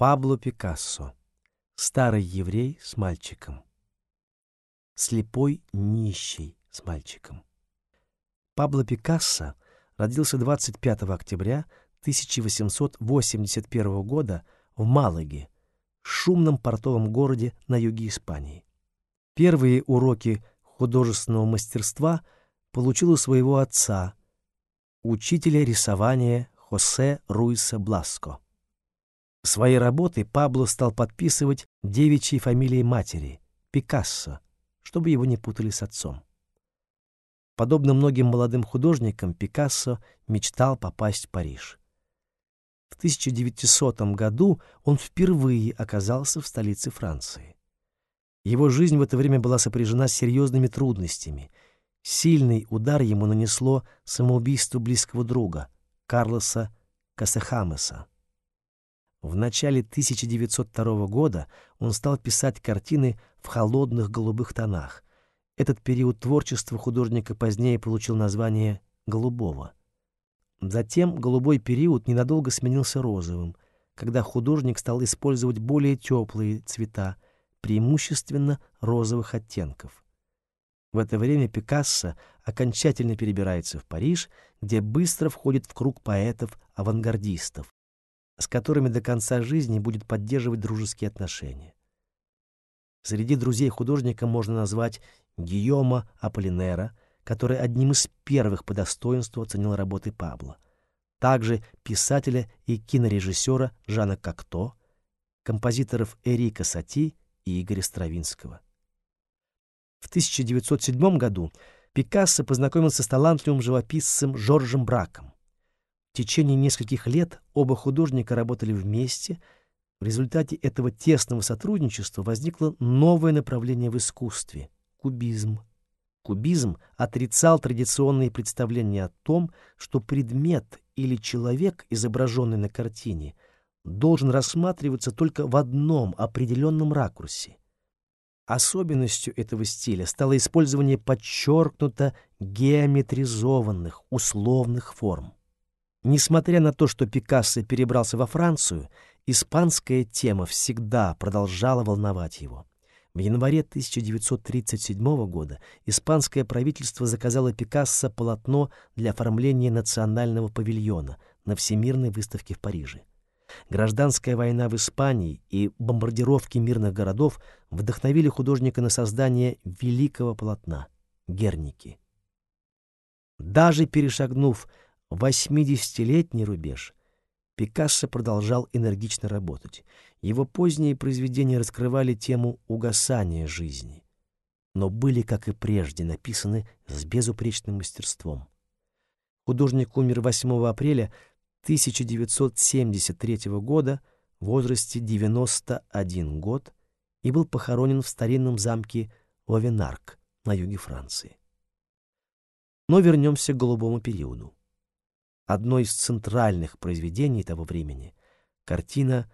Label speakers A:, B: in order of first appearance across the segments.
A: Пабло Пикассо. Старый еврей с мальчиком. Слепой нищий с мальчиком. Пабло Пикассо родился 25 октября 1881 года в Малаге, шумном портовом городе на юге Испании. Первые уроки художественного мастерства получил у своего отца, учителя рисования Хосе Руиса Бласко. Своей работы Пабло стал подписывать девичьей фамилией матери — Пикассо, чтобы его не путали с отцом. Подобно многим молодым художникам, Пикассо мечтал попасть в Париж. В 1900 году он впервые оказался в столице Франции. Его жизнь в это время была сопряжена с серьезными трудностями. Сильный удар ему нанесло самоубийство близкого друга, Карлоса Касехамеса. В начале 1902 года он стал писать картины в холодных голубых тонах. Этот период творчества художника позднее получил название «голубого». Затем голубой период ненадолго сменился розовым, когда художник стал использовать более теплые цвета, преимущественно розовых оттенков. В это время Пикассо окончательно перебирается в Париж, где быстро входит в круг поэтов-авангардистов, с которыми до конца жизни будет поддерживать дружеские отношения. Среди друзей художника можно назвать Гийома Аполлинера, который одним из первых по достоинству оценил работы Пабло, также писателя и кинорежиссера Жана Кокто, композиторов Эрика Сати и Игоря Стравинского. В 1907 году Пикассо познакомился с талантливым живописцем Жоржем Браком. Течение нескольких лет оба художника работали вместе. В результате этого тесного сотрудничества возникло новое направление в искусстве — кубизм. Кубизм отрицал традиционные представления о том, что предмет или человек, изображенный на картине, должен рассматриваться только в одном определенном ракурсе. Особенностью этого стиля стало использование подчеркнуто геометризованных, условных форм. Несмотря на то, что Пикассо перебрался во Францию, испанская тема всегда продолжала волновать его. В январе 1937 года испанское правительство заказало Пикассо полотно для оформления национального павильона на Всемирной выставке в Париже. Гражданская война в Испании и бомбардировки мирных городов вдохновили художника на создание великого полотна «Герники». Даже перешагнув 80-летний рубеж, Пикассо продолжал энергично работать. Его поздние произведения раскрывали тему угасания жизни, но были, как и прежде, написаны с безупречным мастерством. Художник умер 8 апреля 1973 года в возрасте 91 год и был похоронен в старинном замке Овенарк на юге Франции. Но вернемся к голубому периоду одно из центральных произведений того времени — картина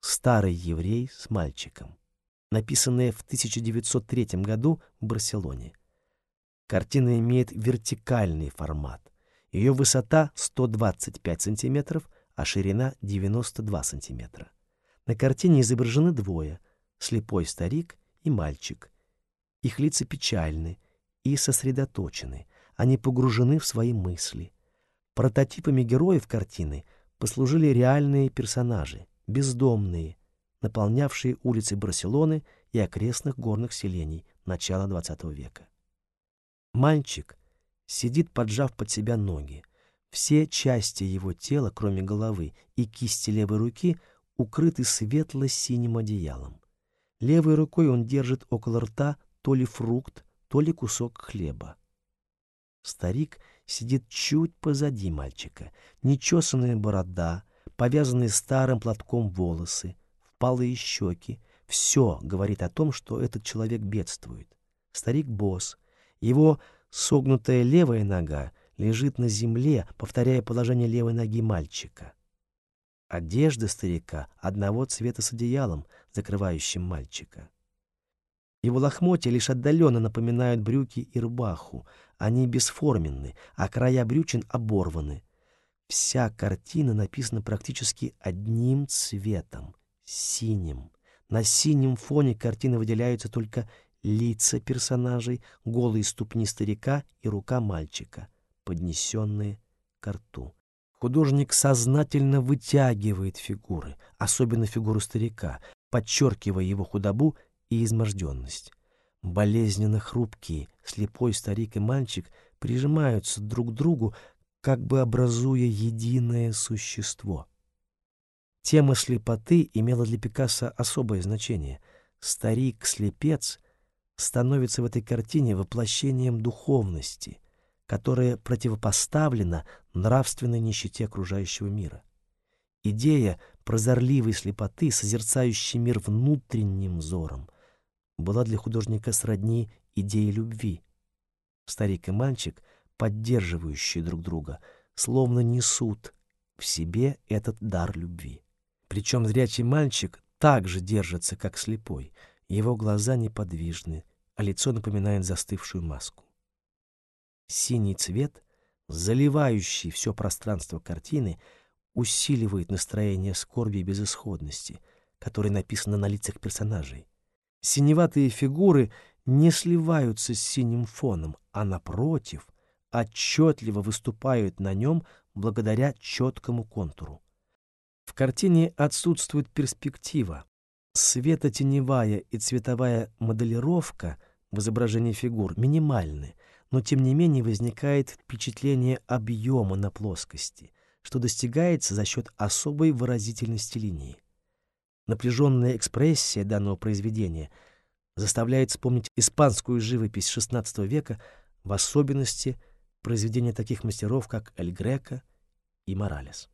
A: «Старый еврей с мальчиком», написанная в 1903 году в Барселоне. Картина имеет вертикальный формат. Ее высота 125 см, а ширина 92 см. На картине изображены двое — слепой старик и мальчик. Их лица печальны и сосредоточены, они погружены в свои мысли — Прототипами героев картины послужили реальные персонажи, бездомные, наполнявшие улицы Барселоны и окрестных горных селений начала XX века. Мальчик сидит, поджав под себя ноги. Все части его тела, кроме головы и кисти левой руки, укрыты светло-синим одеялом. Левой рукой он держит около рта то ли фрукт, то ли кусок хлеба. Старик сидит чуть позади мальчика. Нечесанная борода, повязанные старым платком волосы, впалые щеки. Все говорит о том, что этот человек бедствует. Старик босс. Его согнутая левая нога лежит на земле, повторяя положение левой ноги мальчика. Одежда старика одного цвета с одеялом, закрывающим мальчика. Его лохмотья лишь отдаленно напоминают брюки и рубаху. Они бесформенны, а края брючин оборваны. Вся картина написана практически одним цветом — синим. На синем фоне картины выделяются только лица персонажей, голые ступни старика и рука мальчика, поднесенные к рту. Художник сознательно вытягивает фигуры, особенно фигуру старика, подчеркивая его худобу и изможденность. Болезненно хрупкие, слепой старик и мальчик прижимаются друг к другу, как бы образуя единое существо. Тема слепоты имела для Пикассо особое значение. Старик-слепец становится в этой картине воплощением духовности, которая противопоставлена нравственной нищете окружающего мира. Идея прозорливой слепоты, созерцающей мир внутренним взором, была для художника сродни идее любви. Старик и мальчик, поддерживающие друг друга, словно несут в себе этот дар любви. Причем зрячий мальчик также держится, как слепой. Его глаза неподвижны, а лицо напоминает застывшую маску. Синий цвет, заливающий все пространство картины, усиливает настроение скорби и безысходности, которое написано на лицах персонажей. Синеватые фигуры не сливаются с синим фоном, а, напротив, отчетливо выступают на нем благодаря четкому контуру. В картине отсутствует перспектива. Светотеневая и цветовая моделировка в изображении фигур минимальны, но тем не менее возникает впечатление объема на плоскости, что достигается за счет особой выразительности линии. Напряженная экспрессия данного произведения заставляет вспомнить испанскую живопись XVI века, в особенности произведения таких мастеров, как Эль Греко и Моралес.